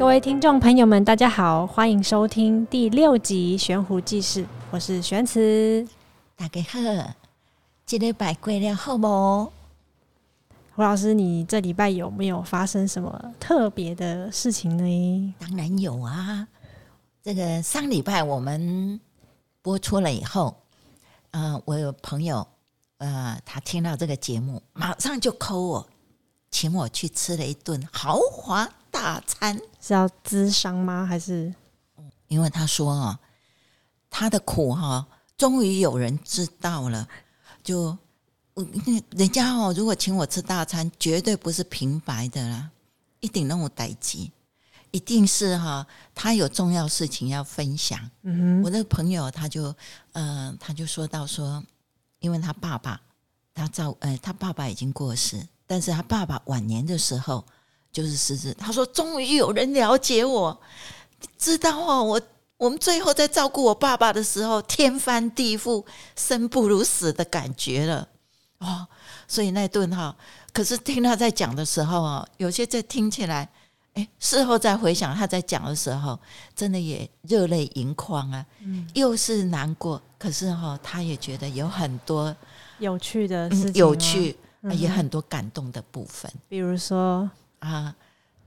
各位听众朋友们，大家好，欢迎收听第六集《悬壶济世》，我是玄慈。大家好，这礼拜过了好不？胡老师，你这礼拜有没有发生什么特别的事情呢？当然有啊！这个上礼拜我们播出了以后，呃，我有朋友，呃，他听到这个节目，马上就 call 我，请我去吃了一顿豪华大餐。是要咨商吗？还是？因为他说啊，他的苦哈，终于有人知道了，就。人家哦，如果请我吃大餐，绝对不是平白的啦，一定让我待机，一定是哈，他有重要事情要分享。嗯哼，我那个朋友他就，呃，他就说到说，因为他爸爸，他照，呃，他爸爸已经过世，但是他爸爸晚年的时候就是狮子。他说，终于有人了解我，知道哦，我我们最后在照顾我爸爸的时候，天翻地覆，生不如死的感觉了。哦，所以那顿哈，可是听他在讲的时候啊，有些在听起来，哎，事后再回想他在讲的时候，真的也热泪盈眶啊，嗯，又是难过，可是哈，他也觉得有很多有趣的事情，有趣，也很多感动的部分。比如说啊，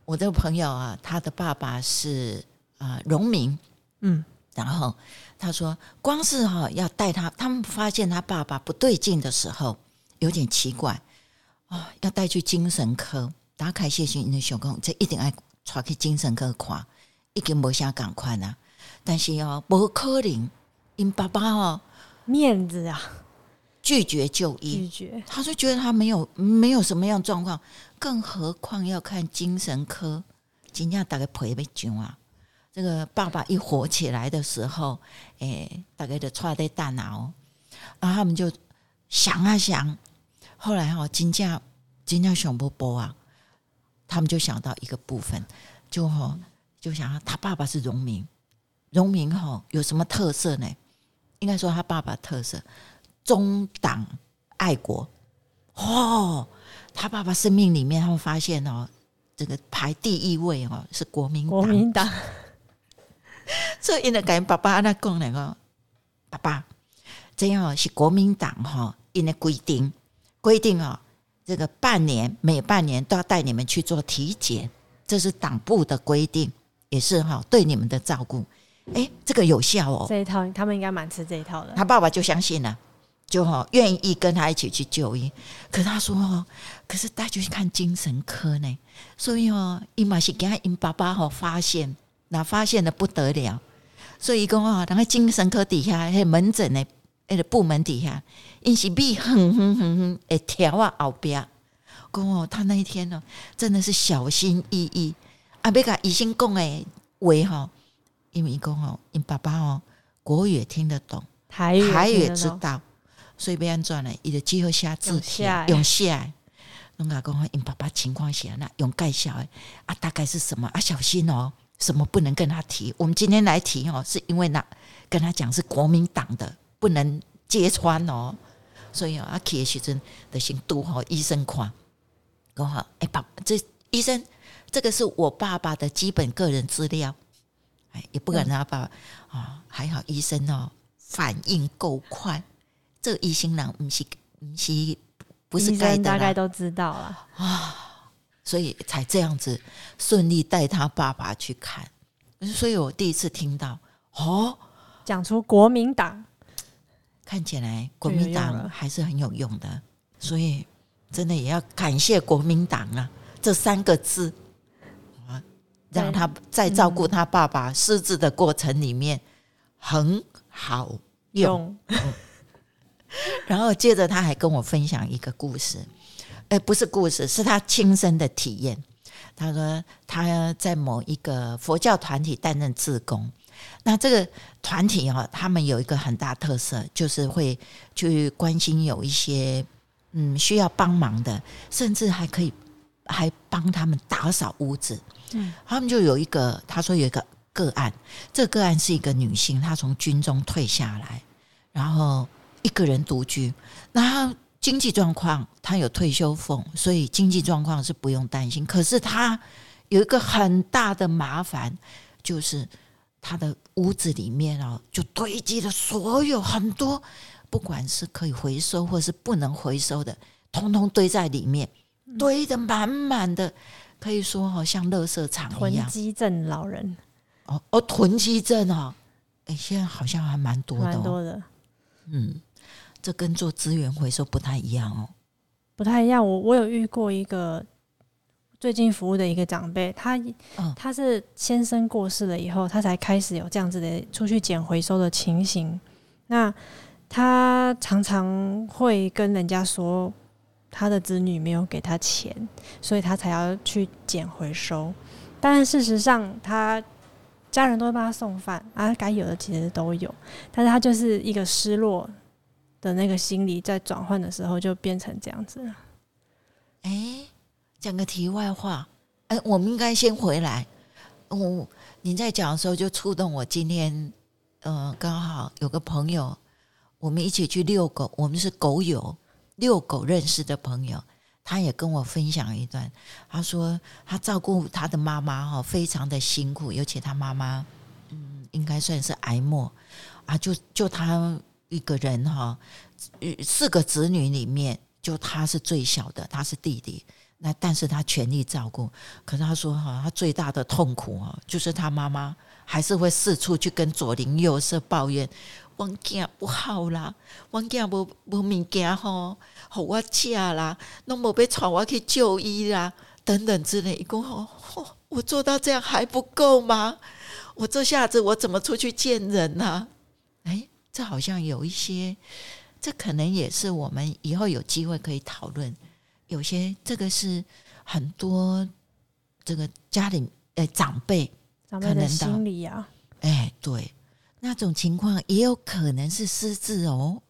我这个朋友啊，他的爸爸是啊农民，嗯，然后他说，光是哈要带他，他们发现他爸爸不对劲的时候。有点奇怪啊、哦，要带去精神科。打开谢谢你的小工，这一定要带去精神科看，已经无啥赶快呢。但是哦，不可能，因爸爸哦面子啊，拒绝就医。拒绝，他就觉得他没有没有什么样状况，更何况要看精神科。今天大概赔不久啊。这个爸爸一火起来的时候，哎，大概就踹在大脑，然后他们就想啊想。后来哈，金价金价熊波波啊，他们就想到一个部分，就哈就想啊他爸爸是农民，农民哈有什么特色呢？应该说他爸爸特色忠党爱国哦。他爸爸生命里面，他们发现哦，这个排第一位哦是国民党，国民党。所以呢，跟爸爸那讲那个爸爸，这样是国民党哈，因为规定。规定啊，这个半年每半年都要带你们去做体检，这是党部的规定，也是哈对你们的照顾。哎，这个有效哦，这一套他们应该蛮吃这一套的。他爸爸就相信了，就哈愿意跟他一起去就医。可是他说哦，可是带去看精神科呢，所以哦，伊嘛是给他因爸爸哈发现，那发现的不得了，所以伊讲哦，那个精神科底下还有门诊呢。那个部门底下，因是米哼哼哼哼，哎，条啊后边，讲哦，他那一天呢，真的是小心翼翼。啊，别甲医生讲诶话哈，因为伊讲吼，因爸爸哦，国语也听得懂，台语也知道，所以要安怎呢？伊就只好写字写，用写。侬个讲因爸爸情况下那用介绍诶，啊，大概是什么啊？小心哦，什么不能跟他提。我们今天来提哦，是因为那跟他讲是国民党的。不能揭穿哦，所以啊，去的时阵得先督好医生看，讲好，哎，爸，这医生，这个是我爸爸的基本个人资料，哎，也不敢让他爸爸啊，还好医生哦，反应够快，这个医生呢，不是不是不是该的，大概都知道了啊，所以才这样子顺利带他爸爸去看，所以我第一次听到哦，讲出国民党。看起来国民党还是很有用的，所以真的也要感谢国民党啊！这三个字啊，让他在照顾他爸爸失智的过程里面很好用。然后接着他还跟我分享一个故事，哎，不是故事，是他亲身的体验。他说他在某一个佛教团体担任志工。那这个团体哈，他们有一个很大特色，就是会去关心有一些嗯需要帮忙的，甚至还可以还帮他们打扫屋子。嗯，他们就有一个，他说有一个个案，这个个案是一个女性，她从军中退下来，然后一个人独居，然后经济状况他有退休俸，所以经济状况是不用担心。可是他有一个很大的麻烦，就是他的屋子里面哦，就堆积了所有很多，不管是可以回收或是不能回收的，通通堆在里面，堆得满满的，可以说好像垃圾场一样。囤积症老人哦哦，囤积症哦，哎，现在好像还蛮多的，哦，蛮多的。嗯，这跟做资源回收不太一样哦。不太一样，我我有遇过一个最近服务的一个长辈，他、嗯、他是先生过世了以后，他才开始有这样子的出去捡回收的情形。那他常常会跟人家说，他的子女没有给他钱，所以他才要去捡回收。但是事实上，他家人都会帮他送饭啊，该有的其实都有，但是他就是一个失落。的那个心理在转换的时候就变成这样子了。哎，讲个题外话，哎，我们应该先回来。我你在讲的时候就触动我。今天，呃，刚好有个朋友，我们一起去遛狗，我们是狗友，遛狗认识的朋友，他也跟我分享一段。他说他照顾他的妈妈哈，非常的辛苦，尤其他妈妈，嗯，应该算是癌末啊，就就他。一个人哈，四个子女里面，就他是最小的，他是弟弟。那但是他全力照顾。可是他说哈，他最大的痛苦啊，就是他妈妈还是会四处去跟左邻右舍抱怨，我囝不好啦，我囝无无物件吼，好我吃啦，拢无被带我去就医啦，等等之类。一共吼，我做到这样还不够吗？我这下子我怎么出去见人呢？哎。这好像有一些，这可能也是我们以后有机会可以讨论。有些这个是很多这个家里诶长辈可能的心理啊，哎，对，那种情况也有可能是失智哦，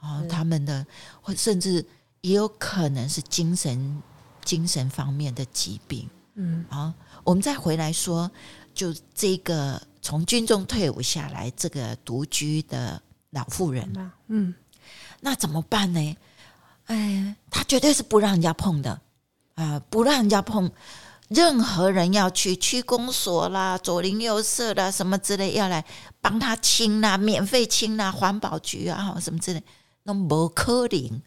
哦，他们的或甚至也有可能是精神精神方面的疾病。嗯，好，我们再回来说，就这个。从军中退伍下来，这个独居的老妇人，嗯，那怎么办呢？哎，他绝对是不让人家碰的啊、呃，不让人家碰。任何人要去区公所啦、左邻右舍啦什么之类，要来帮他清啦、免费清啦、环保局啊什么之类，那没可能。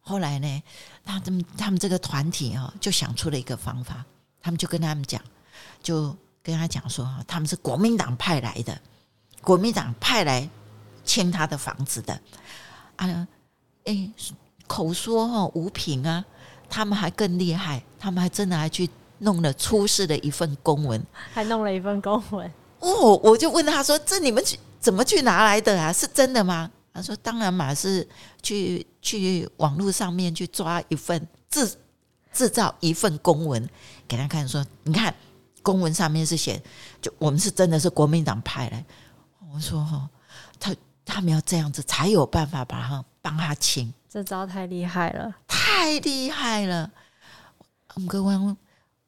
后来呢，他们他们这个团体啊，就想出了一个方法，他们就跟他们讲，就。跟他讲说，他们是国民党派来的，国民党派来签他的房子的啊！哎，口说哈无凭啊，他们还更厉害，他们还真的还去弄了出示的一份公文，还弄了一份公文哦！我就问他说：“这你们去怎么去拿来的啊？是真的吗？”他说：“当然嘛，是去去网络上面去抓一份制制造一份公文给他看，说你看。”公文上面是写，就我们是真的是国民党派来。我说哈，他他们要这样子才有办法把他帮他清。这招太厉害了，太厉害了。我们各位，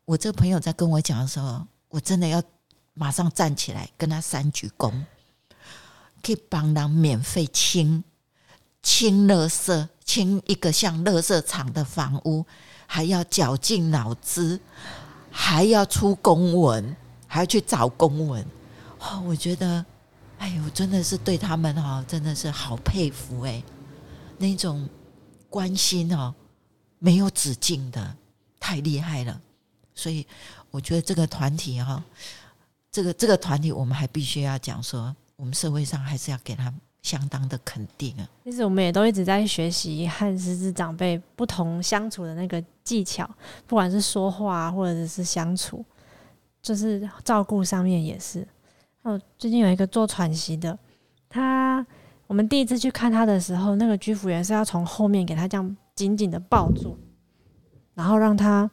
我这个朋友在跟我讲的时候，我真的要马上站起来跟他三鞠躬，可以帮他免费清清垃圾，清一个像垃圾场的房屋，还要绞尽脑汁。还要出公文，还要去找公文，哦，我觉得，哎呦，真的是对他们哈，真的是好佩服哎，那种关心哦，没有止境的，太厉害了。所以我觉得这个团体哈，这个这个团体，我们还必须要讲说，我们社会上还是要给他。相当的肯定啊！其实我们也都一直在学习和失智长辈不同相处的那个技巧，不管是说话或者是相处，就是照顾上面也是。哦，最近有一个做喘息的，他我们第一次去看他的时候，那个居服员是要从后面给他这样紧紧的抱住，然后让他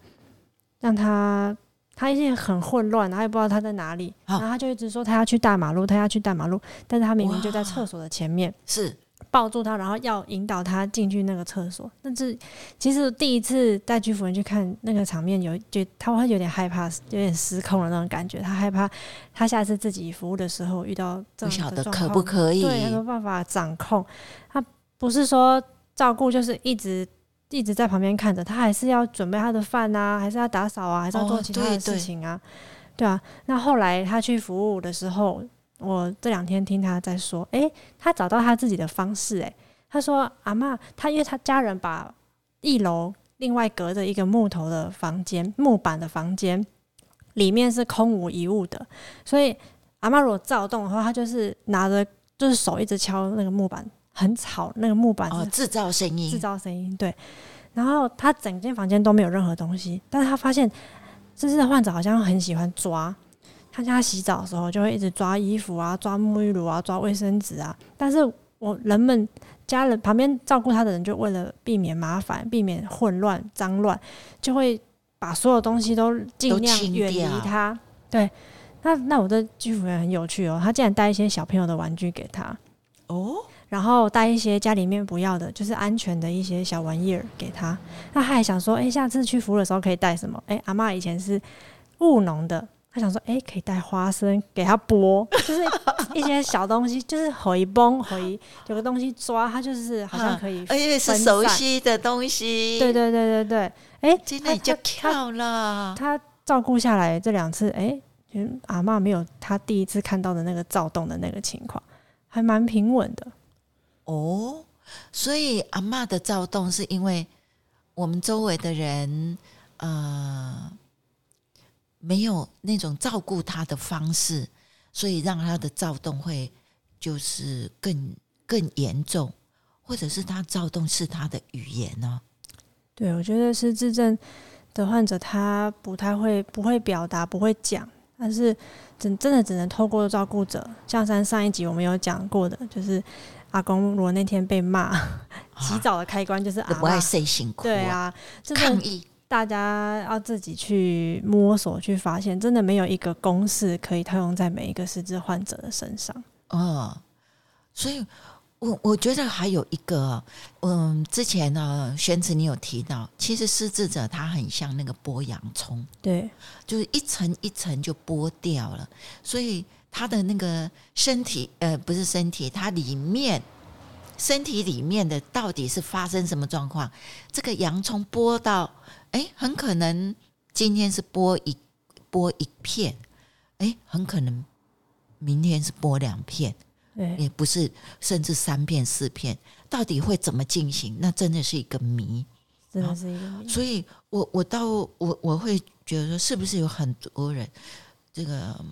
让他。他一在很混乱，他也不知道他在哪里，然后他就一直说他要去大马路，他要去大马路，但是他明明就在厕所的前面，是抱住他，然后要引导他进去那个厕所。但是其实第一次带居服人去看那个场面，有就他会有点害怕，有点失控的那种感觉。他害怕他下次自己服务的时候遇到这种状况，不晓得可不可以，对，他没有办法掌控。他不是说照顾就是一直一直在旁边看着，他还是要准备他的饭啊，还是要打扫啊，还是要做其他的事情啊？哦、对，对，对啊。那后来他去服务的时候，我这两天听他在说，诶、欸，他找到他自己的方式、欸。诶，他说阿嬷，他因为他家人把一楼另外隔着一个木头的房间，木板的房间，里面是空无一物的，所以阿嬷如果躁动的话，他就是拿着，就是手一直敲那个木板。很吵，那个木板哦，制造声音，制造声音，对。然后他整间房间都没有任何东西，但是他发现这次的患者好像很喜欢抓，他家洗澡的时候就会一直抓衣服啊，抓沐浴乳啊，抓卫生纸啊。但是我人们家人旁边照顾他的人，就为了避免麻烦，避免混乱脏乱，就会把所有东西都尽量远离他。对，那那我的居服员很有趣哦，他竟然带一些小朋友的玩具给他哦。然后带一些家里面不要的，就是安全的一些小玩意儿给他。那他还想说，哎、欸，下次去服务的时候可以带什么？哎、欸，阿妈以前是务农的，他想说，哎、欸，可以带花生给他剥，就是一些小东西，就是回崩回有个东西抓，他就是好像可以，而且是熟悉的东西。对对对对对，哎、欸，今天就跳了。他，照顾下来这两次，哎、欸，阿妈没有他第一次看到的那个躁动的那个情况，还蛮平稳的。哦，所以阿嬷的躁动是因为我们周围的人，呃，没有那种照顾他的方式，所以让他的躁动会就是更更严重，或者是他躁动是他的语言呢？对，我觉得是自症的患者他不太会不会表达，不会讲，但是真真的只能透过照顾者，像上上一集我们有讲过的，就是。阿公如果那天被骂，洗澡的开关就是阿嬷。不爱睡醒，对啊，抗议。大家要自己去摸索、去发现，真的没有一个公式可以套用在每一个失智患者的身上。哦，所以我我觉得还有一个，嗯，之前呢，玄慈你有提到，其实失智者他很像那个剥洋葱，对，就是一层一层就剥掉了，所以。他的那个身体，呃，不是身体，它里面身体里面的到底是发生什么状况？这个洋葱剥到，哎，很可能今天是剥一剥一片，哎，很可能明天是剥两片，也不是，甚至三片四片，到底会怎么进行？那真的是一个谜，真的是一个谜。所以我我到我我会觉得说，是不是有很多人这个？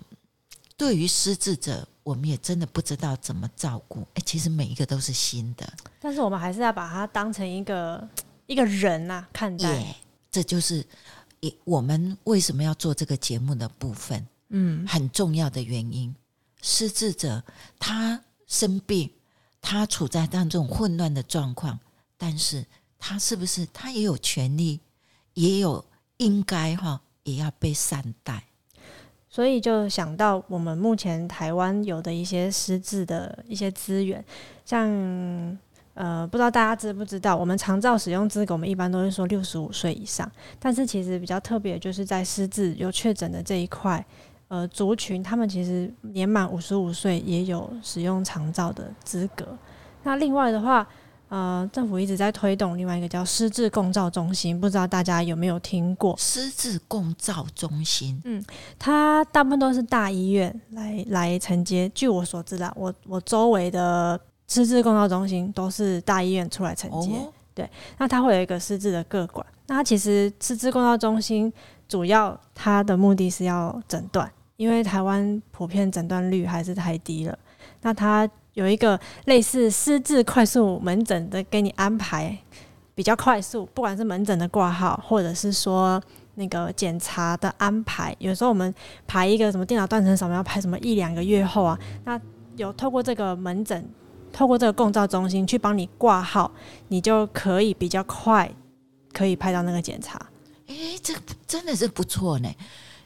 对于失智者，我们也真的不知道怎么照顾。哎，其实每一个都是新的，但是我们还是要把它当成一个一个人呐、啊、看待。Yeah, 这就是我们为什么要做这个节目的部分。嗯，很重要的原因。失智者他生病，他处在当中混乱的状况，但是他是不是他也有权利，也有应该哈，也要被善待。所以就想到我们目前台湾有的一些失智的一些资源，像呃，不知道大家知不知道，我们长照使用资格，我们一般都是说六十五岁以上，但是其实比较特别，就是在失智有确诊的这一块，呃，族群他们其实年满五十五岁也有使用长照的资格。那另外的话，呃，政府一直在推动另外一个叫失智共照中心，不知道大家有没有听过？失智共照中心，嗯，它大部分都是大医院来来承接。据我所知啦，我我周围的失智共照中心都是大医院出来承接。哦、对，那它会有一个失智的个管。那它其实失智共照中心主要它的目的是要诊断，因为台湾普遍诊断率还是太低了。那它有一个类似失智快速门诊的，给你安排比较快速，不管是门诊的挂号，或者是说那个检查的安排。有时候我们排一个什么电脑断层扫描，排什么一两个月后啊，那有透过这个门诊，透过这个共照中心去帮你挂号，你就可以比较快可以拍到那个检查。诶、欸，这真的是不错呢，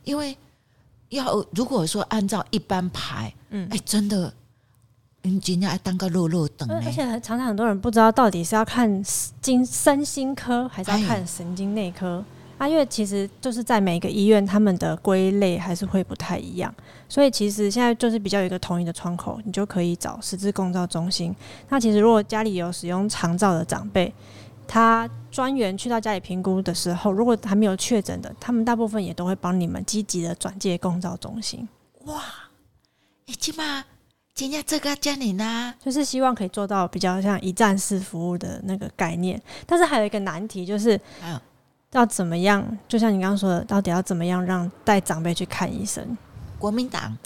因为要如果说按照一般排，嗯，哎、欸，真的。嗯，今天还当个落落等，而且常常很多人不知道到底是要看精身心科还是要看神经内科啊，因为其实就是在每个医院他们的归类还是会不太一样，所以其实现在就是比较有一个统一的窗口，你就可以找实质共照中心。那其实如果家里有使用长照的长辈，他专员去到家里评估的时候，如果还没有确诊的，他们大部分也都会帮你们积极的转介共照中心。哇，哎，起码今天这个家里呢，就是希望可以做到比较像一站式服务的那个概念。但是还有一个难题，就是要怎么样？就像你刚刚说的，到底要怎么样让带长辈去看医生？国民党。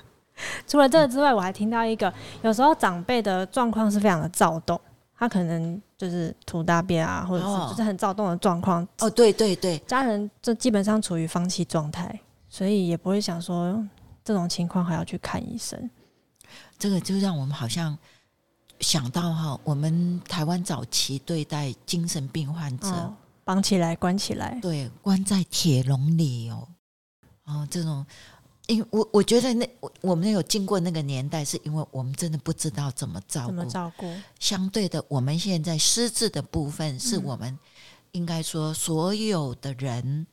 除了这个之外，我还听到一个，有时候长辈的状况是非常的躁动，他可能就是吐大便啊，或者是就是很躁动的状况。哦，对对对，家人就基本上处于放弃状态，所以也不会想说这种情况还要去看医生。这个就让我们好像想到哈，我们台湾早期对待精神病患者，哦，绑起来关起来，对，关在铁笼里哦，哦，这种。因为我我觉得那我我们有经过那个年代，是因为我们真的不知道怎么照顾。怎么照顾？相对的，我们现在失智的部分，是我们应该说所有的人，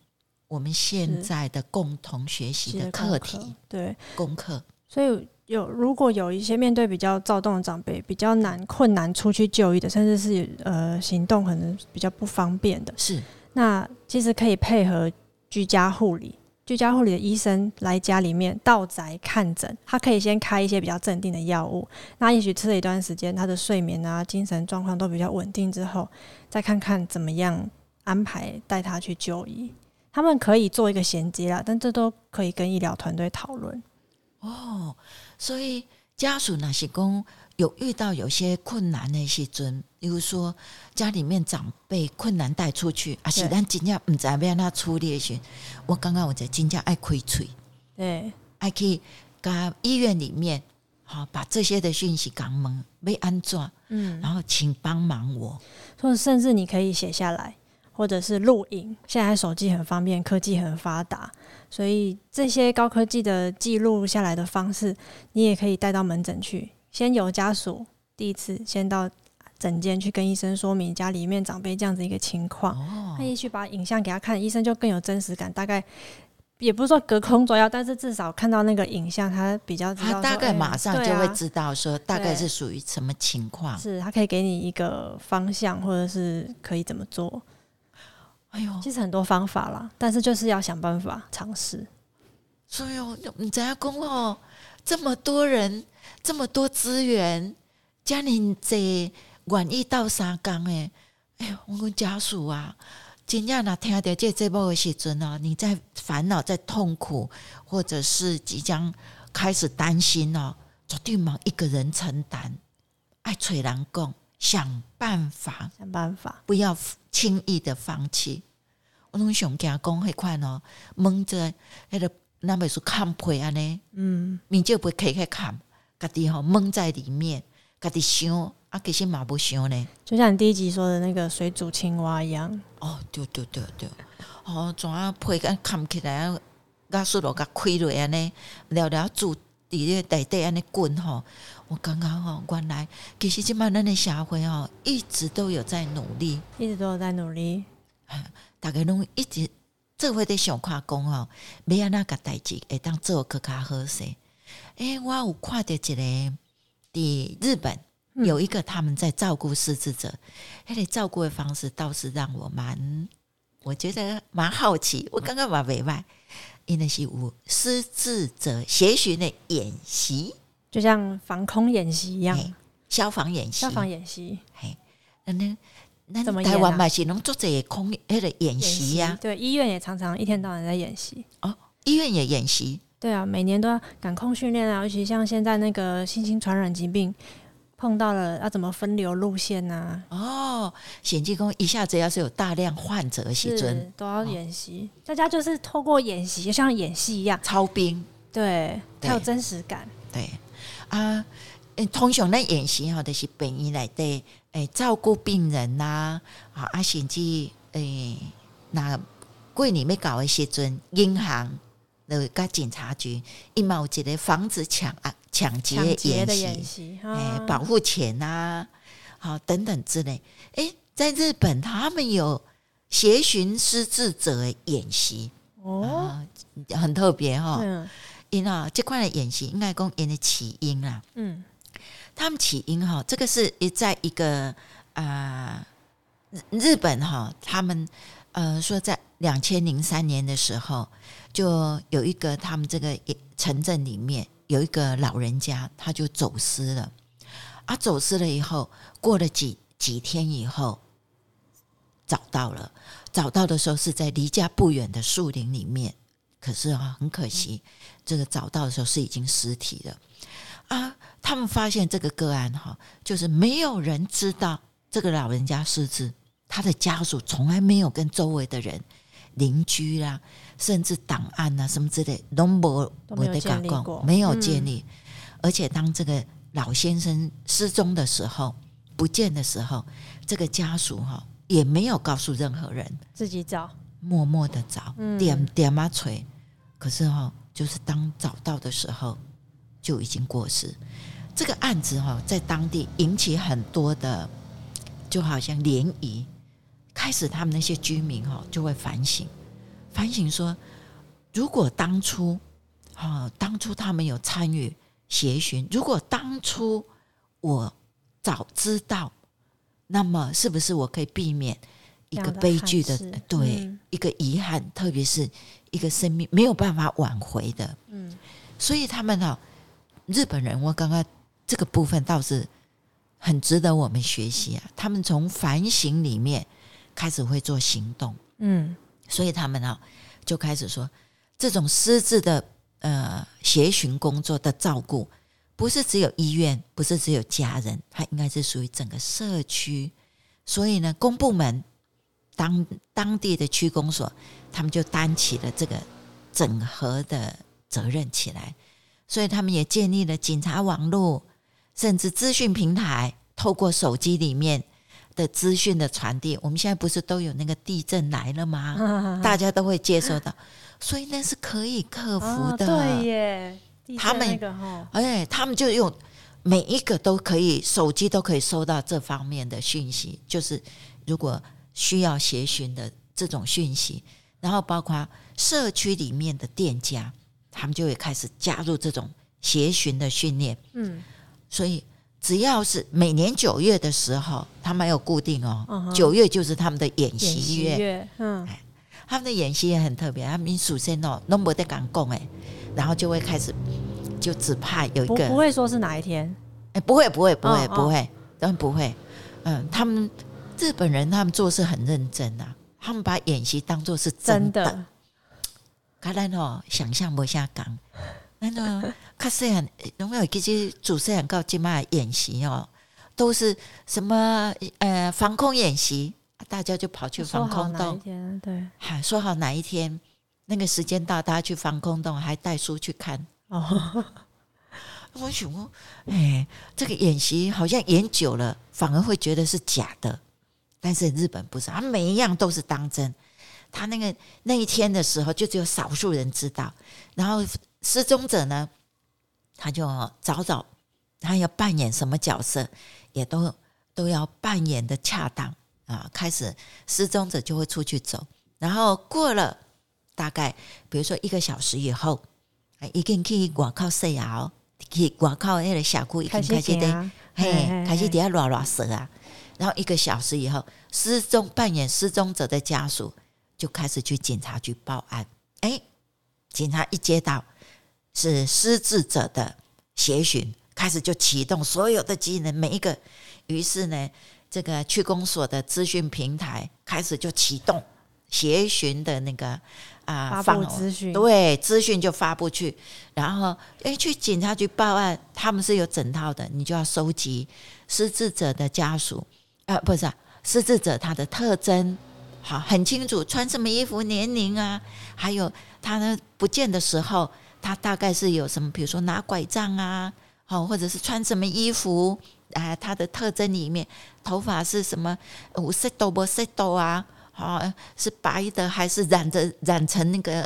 我们现在的共同学习的课题，对功课。所以有如果有一些面对比较躁动的长辈，比较难困难出去就医的，甚至是呃行动可能比较不方便的，是那其实可以配合居家护理。居家护理的医生来家里面到宅看诊，他可以先开一些比较镇定的药物。那也许吃了一段时间，他的睡眠啊、精神状况都比较稳定之后，再看看怎么样安排带他去就医。他们可以做一个衔接啦，但这都可以跟医疗团队讨论。哦，所以家属那些工。有遇到有些困难的时阵，比如说家里面长辈困难带出去，啊，是咱真正唔知要让他处理的时，我刚刚我在真正爱开嘴，对，爱去甲医院里面，好把这些的讯息讲门没安装，嗯，然后请帮忙我，甚至你可以写下来，或者是录影。现在手机很方便，科技很发达，所以这些高科技的记录下来的方式，你也可以带到门诊去。先由家属第一次先到诊间去跟医生说明家里面长辈这样子一个情况，他也许把影像给他看，医生就更有真实感。大概也不是说隔空抓药，但是至少看到那个影像，他比较知道，他大概马上就会知道说大概是属于什么情况。是他可以给你一个方向，或者是可以怎么做。哎呦，其实很多方法啦，但是就是要想办法尝试。所以你在家公哦，这么多人。这么多资源，家里这愿意到三工诶，哎呦，我们家属啊，真正那听到这节目的时阵哦，你在烦恼、在痛苦，或者是即将开始担心哦，绝对忙一个人承担，爱找人讲，想办法，想办法，不要轻易的放弃。我拢想讲讲迄款哦，蒙着迄个那本书看破安尼，嗯，面就不可以去看。家己吼蒙在里面，家己想啊，其实嘛不想呢。就像你第一集说的那个水煮青蛙一样。哦，对对对对，哦，怎啊配个看起来啊，加速度甲开落安尼，了了煮伫个内底安尼滚吼。我刚刚吼，原来其实今满咱的社会吼，一直都有在努力，一直都有在努力。大家拢一直做伙在想看讲哦，要安那个代志会当做更加好势。诶、欸，我有看到一个，伫日本有一个他们在照顾失智者，他的照顾的方式倒是让我蛮，我觉得蛮好奇。我刚刚嘛没卖，因为是有失智者协寻的演习，就像防空演习一样，消防演习，消防演习。嘿，那那那台湾嘛是能做这个空那个演习呀？对，医院也常常一天到晚在演习哦，医院也演习。对啊，每年都要赶空训练啊，尤其像现在那个新型传染疾病碰到了，要怎么分流路线呐、啊？哦，险境工一下子要是有大量患者的时阵，都要演习、哦。大家就是透过演习，像演戏一样，操兵，对，才有真实感。对啊，通常那演习吼，就是本医来的，诶，照顾病人呐，啊，啊，甚至诶，那柜里面搞的时阵，银行。呃，甲警察局一毛钱的防止抢啊抢劫的演习，哎、啊欸，保护钱呐、啊，好等等之类。诶、欸，在日本他们有协寻失智者演习哦、啊，很特别哈。嗯，因啊这块的演习应该讲因的起因啦，嗯，他们起因哈，这个是一在一个啊日本哈，他们呃说在两千零三年的时候，就有一个他们这个城镇里面有一个老人家，他就走失了。啊，走失了以后，过了几几天以后，找到了。找到的时候是在离家不远的树林里面，可是啊，很可惜，这个找到的时候是已经尸体了。啊，他们发现这个个案哈，就是没有人知道这个老人家失智，他的家属从来没有跟周围的人、邻居啦、啊，甚至档案啊什么之类都没没有建立过，没有建立。而且当这个老先生失踪的时候，不见的时候，这个家属哈也没有告诉任何人，自己找，默默的找，点点啊锤。可是哈，就是当找到的时候。就已经过世，这个案子哈，在当地引起很多的，就好像涟漪。开始，他们那些居民哈就会反省，反省说，如果当初，哈，当初他们有参与协寻，如果当初我早知道，那么是不是我可以避免一个悲剧的？对，一个遗憾，特别是一个生命没有办法挽回的。嗯，所以他们哈。日本人，我刚刚这个部分倒是很值得我们学习啊。他们从反省里面开始会做行动，嗯，所以他们呢就开始说，这种失智的呃协寻工作的照顾，不是只有医院，不是只有家人，它应该是属于整个社区。所以呢，公部门当当地的区公所，他们就担起了这个整合的责任起来。所以他们也建立了警察网络，甚至资讯平台，透过手机里面的资讯的传递。我们现在不是都有那个地震来了吗？大家都会接收到，所以那是可以克服的。哦、对耶，他们哎，他们就用每一个都可以，手机都可以收到这方面的讯息。就是如果需要协寻的这种讯息，然后包括社区里面的店家。他们就会开始加入这种协寻的训练，嗯，所以只要是每年九月的时候，他们有固定哦，九月就是他们的演习月，嗯，他们的演习也很特别，他们首先哦，都没得敢讲哎，然后就会开始就只怕有一个，不会说是哪一天，哎，不会不会不会不会，当然不会，嗯，他们日本人他们做事很认真啊，他们把演习当做是真的。可能哦，想象不下讲，那个卡虽然有没有这些主持人告今麦演习哦，都是什么呃防空演习，大家就跑去防空洞。对，还说好哪一天那个时间到，大家去防空洞，还带书去看。哦，我想说，哎，这个演习好像演久了，反而会觉得是假的。但是日本不是，他每一样都是当真。他那个那一天的时候，就只有少数人知道。然后失踪者呢，他就早早他要扮演什么角色，也都都要扮演的恰当啊。开始失踪者就会出去走，然后过了大概比如说一个小时以后，已经去外口洗牙，去外口那个峡谷已经开始的，嘿，开始底下拉拉蛇啊。然后一个小时以后，失踪扮演失踪者的家属。就开始去警察局报案，哎，警察一接到是失智者的协寻，开始就启动所有的机能，每一个，于是呢，这个区公所的资讯平台开始就启动协寻的那个啊，发布资讯，对，资讯就发布去，然后哎，去警察局报案，他们是有整套的，你就要收集失智者的家属，啊，不是啊，失智者他的特征。好，很清楚穿什么衣服、年龄啊，还有他呢不见的时候，他大概是有什么？比如说拿拐杖啊，好，或者是穿什么衣服？啊，他的特征里面，头发是什么？五色多不色多啊？好，是白的还是染着染成那个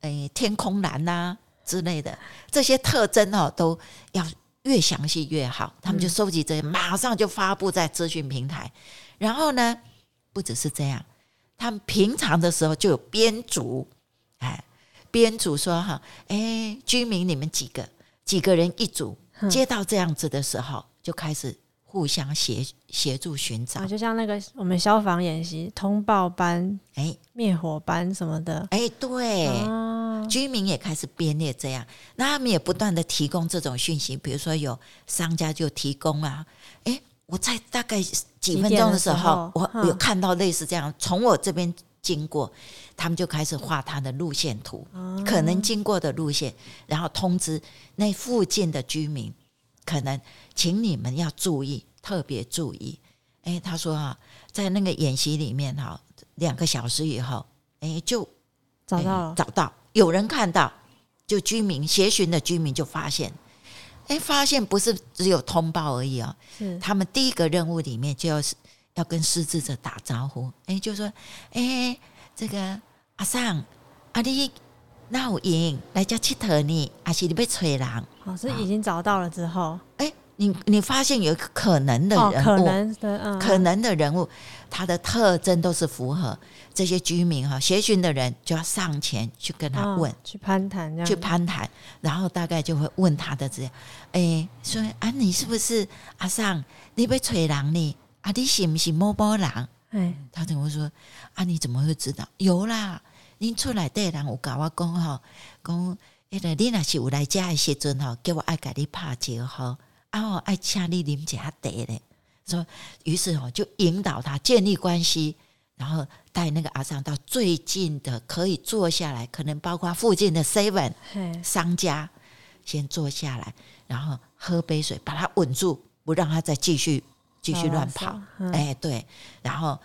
诶、哎、天空蓝呐、之类的？这些特征哦，都要越详细越好。他们就收集这些，马上就发布在资讯平台。然后呢，不只是这样。他们平常的时候就有编组，哎，编组说哈，哎，居民你们几个几个人一组，接到这样子的时候就开始互相协协助寻找。就像那个我们消防演习通报班，哎，灭火班什么的，哎，对，啊、居民也开始编列这样，那他们也不断的提供这种讯息，比如说有商家就提供啊，哎，我在大概几分钟的时候，我有看到类似这样，从我这边经过，他们就开始画他的路线图，啊、可能经过的路线，然后通知那附近的居民。可能，请你们要注意，特别注意。哎，他说啊，在那个演习里面哈，两个小时以后，哎，就找到找到有人看到，就居民协寻的居民就发现，哎，发现不是只有通报而已哦，是他们第一个任务里面就要是要跟失智者打招呼，哎，就说，哎，这个阿尚阿弟。那有赢来家乞讨你，还是你被催人？哦，是已经找到了之后，哎、欸，你你发现有一个可能的人物，哦、可能的，嗯，可能的人物，他的特征都是符合这些居民哈，协寻的人就要上前去跟他问，哦、去攀谈，去攀谈，然后大概就会问他的这样，哎、欸，说啊，你是不是阿桑？你被催人呢？啊，你是不是某某狼？哎、欸，他怎么说？啊，你怎么会知道？有啦。你出来对人有甲我讲吼，讲迄个你若是有来遮的时阵吼，叫我爱甲你拍招呼，啊吼爱请你啉一下茶嘞。说，于是哦就引导他建立关系，然后带那个阿桑到最近的可以坐下来，可能包括附近的 seven 商家，先坐下来，然后喝杯水，把他稳住，不让他再继续继续乱跑。哎、欸，对，然后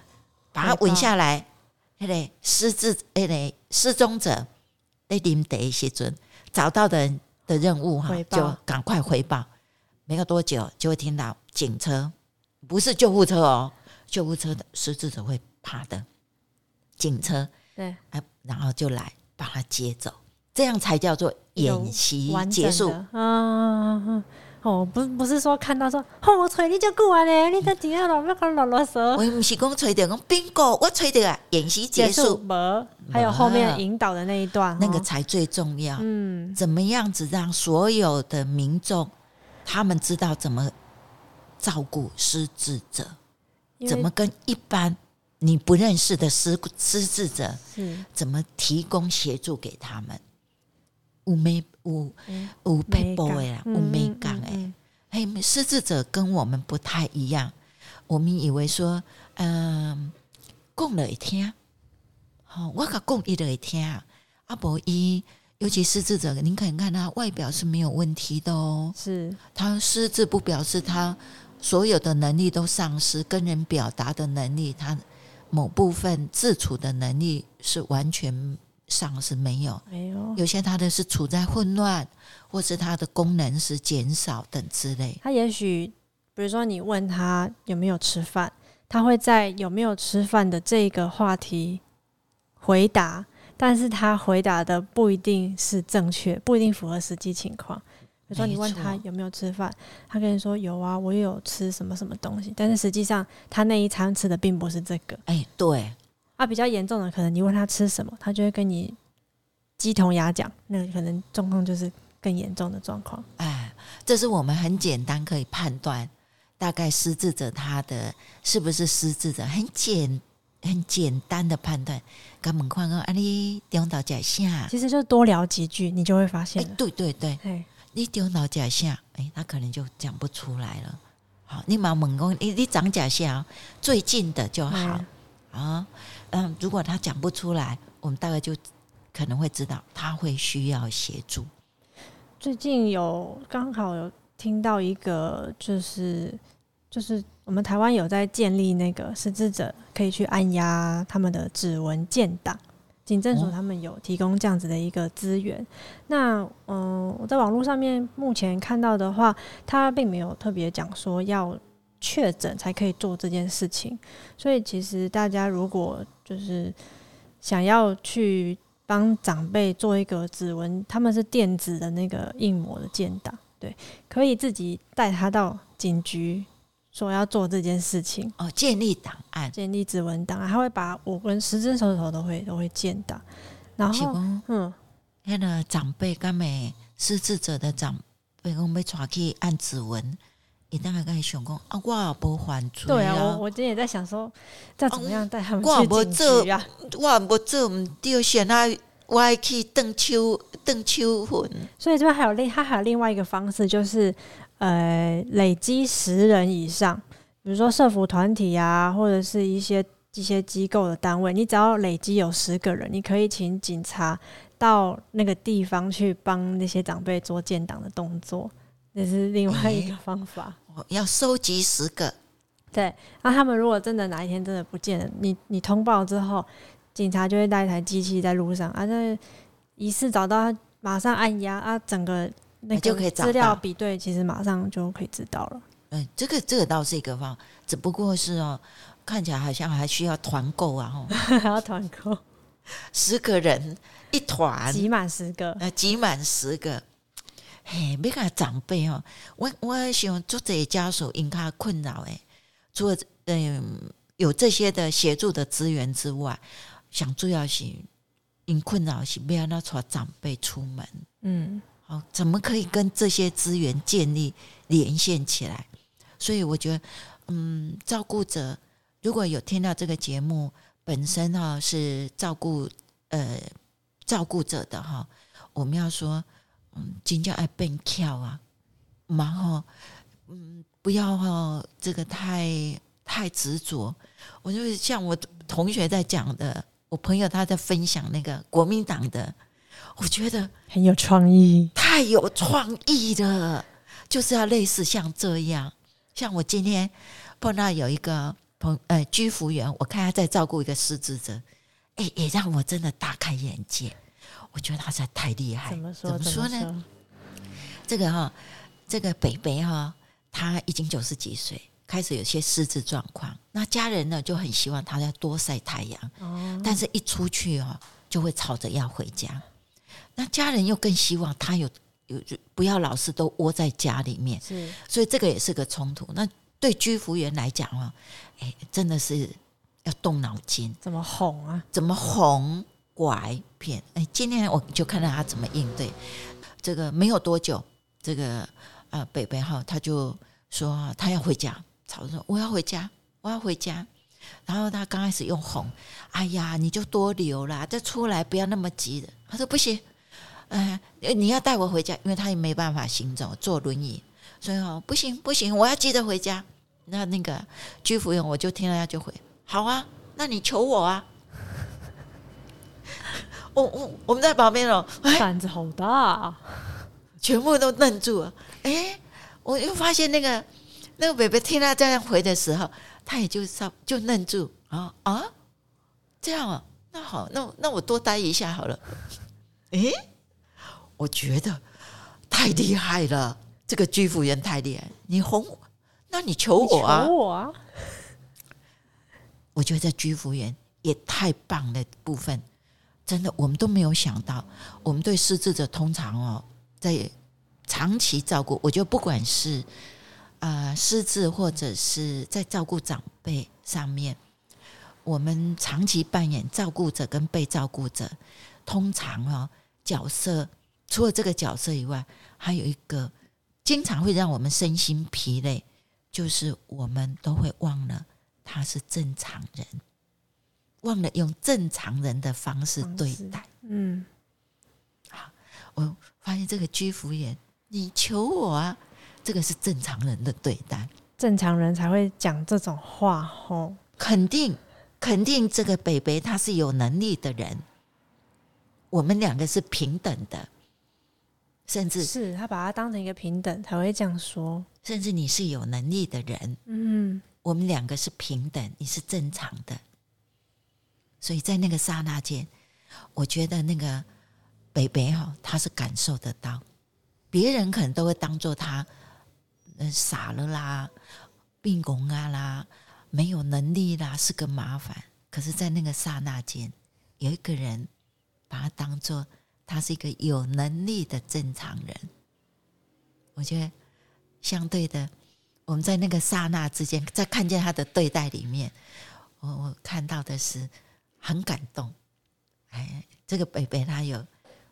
把他稳下来。那个失智，那个失踪者，那临得时阵找到的人的任务哈，就赶快回报。没有多久就会听到警车，不是救护车哦，救护车的失智者会怕的。警车对，然后就来把他接走，这样才叫做演习结束。啊。哦，不，不是说看到说，哦，我吹你就过来嘞，你在底下老不要跟啰啰嗦。我不是讲吹的，讲 bingo，我吹的啊，演习结束，没，还有后面引导的那一段，那个才最重要。嗯，怎么样子让所有的民众他们知道怎么照顾失智者，怎么跟一般你不认识的失失智者，怎么提供协助给他们？有没有有配播的啦，有没讲诶？嘿，失智者跟我们不太一样。我们以为说，嗯，讲了会听，好，我甲讲伊就会听。阿伯伊，尤其失智者，您可以看他外表是没有问题的哦。是，他失智不表示他所有的能力都丧失，跟人表达的能力，他某部分自处的能力是完全。丧失没有，没有，有些他的是处在混乱，或是他的功能是减少等之类。他也许，比如说你问他有没有吃饭，他会在有没有吃饭的这个话题回答，但是他回答的不一定是正确，不一定符合实际情况。比如说你问他有没有吃饭，他跟你说有啊，我也有吃什么什么东西，但是实际上他那一餐吃的并不是这个。哎，对。啊，比较严重的可能，你问他吃什么，他就会跟你鸡同鸭讲，那可能状况就是更严重的状况。哎，这是我们很简单可以判断，大概失智者他的是不是失智者，很简很简单的判断。跟门框啊，你丢到脚下，其实就多聊几句，你就会发现。对对对，你丢到脚下，哎，他可能就讲不出来了。好，你把门工，你你长脚下最近的就好啊。嗯，如果他讲不出来，我们大概就可能会知道他会需要协助。最近有刚好有听到一个，就是就是我们台湾有在建立那个失智者可以去按压他们的指纹建档，警政署他们有提供这样子的一个资源。哦、那嗯，我在网络上面目前看到的话，他并没有特别讲说要。确诊才可以做这件事情，所以其实大家如果就是想要去帮长辈做一个指纹，他们是电子的那个印模的建档，对，可以自己带他到警局说要做这件事情哦，建立档案，建立指纹档案，他会把我跟十只手指头都会都会建档，然后嗯，那个长辈跟没失智者的长辈，我们要带去按指纹。一旦还跟你想讲啊，我也无犯罪。对啊，我我今天也在想说，要怎么样带他们去警局啊？我也无做唔对，现在我还去邓秋邓秋魂。所以这边还有另他还有另外一个方式，就是呃，累积十人以上，比如说社服团体啊，或者是一些一些机构的单位，你只要累积有十个人，你可以请警察到那个地方去帮那些长辈做建档的动作。这是另外一个方法，欸、要收集十个。对，那他们如果真的哪一天真的不见了，你你通报之后，警察就会带一台机器在路上，啊，那疑似找到，马上按压啊，整个那个资料比对，其实马上就可以知道了。嗯，这个这个倒是一个方，只不过是哦，看起来好像还需要团购啊，哦，还要团购，十个人一团，挤满十个，呃，挤满十个。嘿，每个长辈哦，我我想做这些家属因他困扰诶。除了嗯有这些的协助的资源之外，想主要是因困扰是不要那带长辈出门。嗯，好，怎么可以跟这些资源建立连线起来？所以我觉得，嗯，照顾者如果有听到这个节目，本身哈是照顾呃照顾者的哈，我们要说。嗯，真叫爱变巧啊，然后嗯，不要哈，这个太太执着。我就像我同学在讲的，我朋友他在分享那个国民党的，我觉得很有创意，太有创意了，就是要类似像这样。像我今天碰到有一个朋呃居服员，我看他在照顾一个失智者，哎，也让我真的大开眼界。我觉得他实在太厉害，怎么说？怎么说呢？这个哈，这个北北哈，他已经九十几岁，开始有些失智状况。那家人呢就很希望他要多晒太阳，哦、但是一出去哦，就会吵着要回家。那家人又更希望他有有不要老是都窝在家里面，是，所以这个也是个冲突。那对居服员来讲哦，哎，真的是要动脑筋，怎么哄啊？怎么哄？拐骗哎，今天我就看到他怎么应对。这个没有多久，这个呃北北哈他就说他要回家，吵着说我要回家，我要回家。然后他刚开始用哄，哎呀，你就多留啦，再出来不要那么急的。他说不行，哎，你要带我回家，因为他也没办法行走，坐轮椅，所以哦不行不行，我要急着回家。那那个居服员我就听了他就回，好啊，那你求我啊。我我我们在旁边哦，胆子好大，啊，全部都愣住了。哎，我又发现那个那个北北听他这样回的时候，他也就稍就愣住啊啊，这样啊，那好，那那我多待一下好了。诶，我觉得太厉害了，这个居服员太厉害。你哄我，那你求我啊？求我啊？我觉得这居服员也太棒的部分。真的，我们都没有想到，我们对失智者通常哦，在长期照顾，我觉得不管是啊、呃、失智或者是在照顾长辈上面，我们长期扮演照顾者跟被照顾者，通常哦角色，除了这个角色以外，还有一个经常会让我们身心疲累，就是我们都会忘了他是正常人。忘了用正常人的方式对待，嗯，好，我发现这个居服员，你求我啊，这个是正常人的对待，正常人才会讲这种话吼，肯定肯定这个北北他是有能力的人，我们两个是平等的，甚至是他把他当成一个平等才会这样说，甚至你是有能力的人，嗯，我们两个是平等，你是正常的。所以在那个刹那间，我觉得那个北北哈，他是感受得到，别人可能都会当做他傻了啦、病功啊啦、没有能力啦，是个麻烦。可是，在那个刹那间，有一个人把他当做他是一个有能力的正常人。我觉得相对的，我们在那个刹那之间，在看见他的对待里面，我我看到的是。很感动，哎，这个北北他有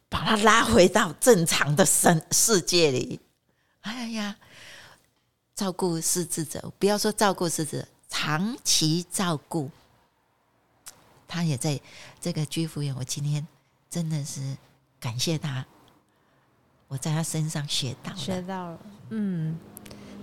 把他拉回到正常的生世界里，哎呀，照顾失智者，不要说照顾失智者，长期照顾，他也在这个居服员。我今天真的是感谢他，我在他身上学到了，学到了，嗯。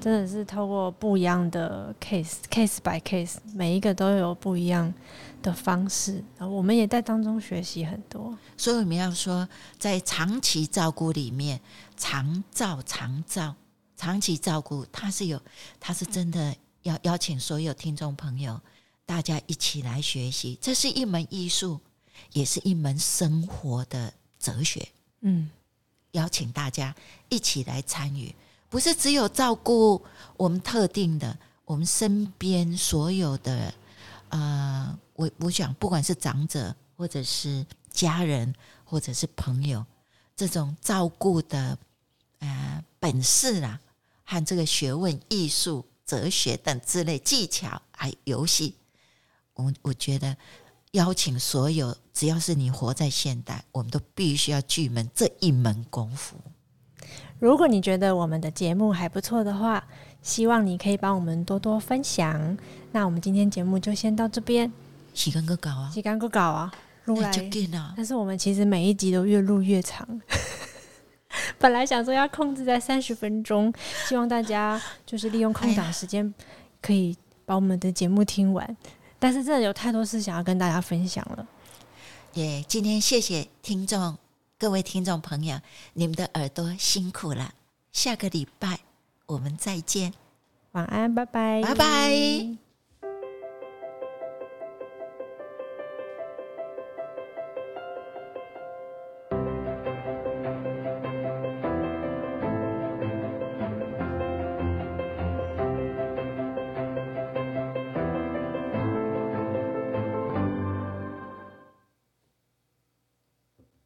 真的是透过不一样的 case，case by case，每一个都有不一样的方式，然后我们也在当中学习很多。所以我们要说，在长期照顾里面，长照、长照、长期照顾，他是有，他是真的要邀请所有听众朋友，大家一起来学习。这是一门艺术，也是一门生活的哲学。嗯，邀请大家一起来参与。不是只有照顾我们特定的，我们身边所有的，呃，我我想，不管是长者，或者是家人，或者是朋友，这种照顾的呃本事啦，和这个学问、艺术、哲学等之类技巧，还有游戏，我我觉得邀请所有，只要是你活在现代，我们都必须要具门这一门功夫。如果你觉得我们的节目还不错的话，希望你可以帮我们多多分享。那我们今天节目就先到这边。时间够搞啊！时间够搞啊！录来，但是我们其实每一集都越录越长。本来想说要控制在三十分钟，希望大家就是利用空档时间可以把我们的节目听完。但是真的有太多事想要跟大家分享了。也、今天谢谢听众。各位听众朋友，你们的耳朵辛苦了。下个礼拜我们再见，晚安，拜拜，拜拜。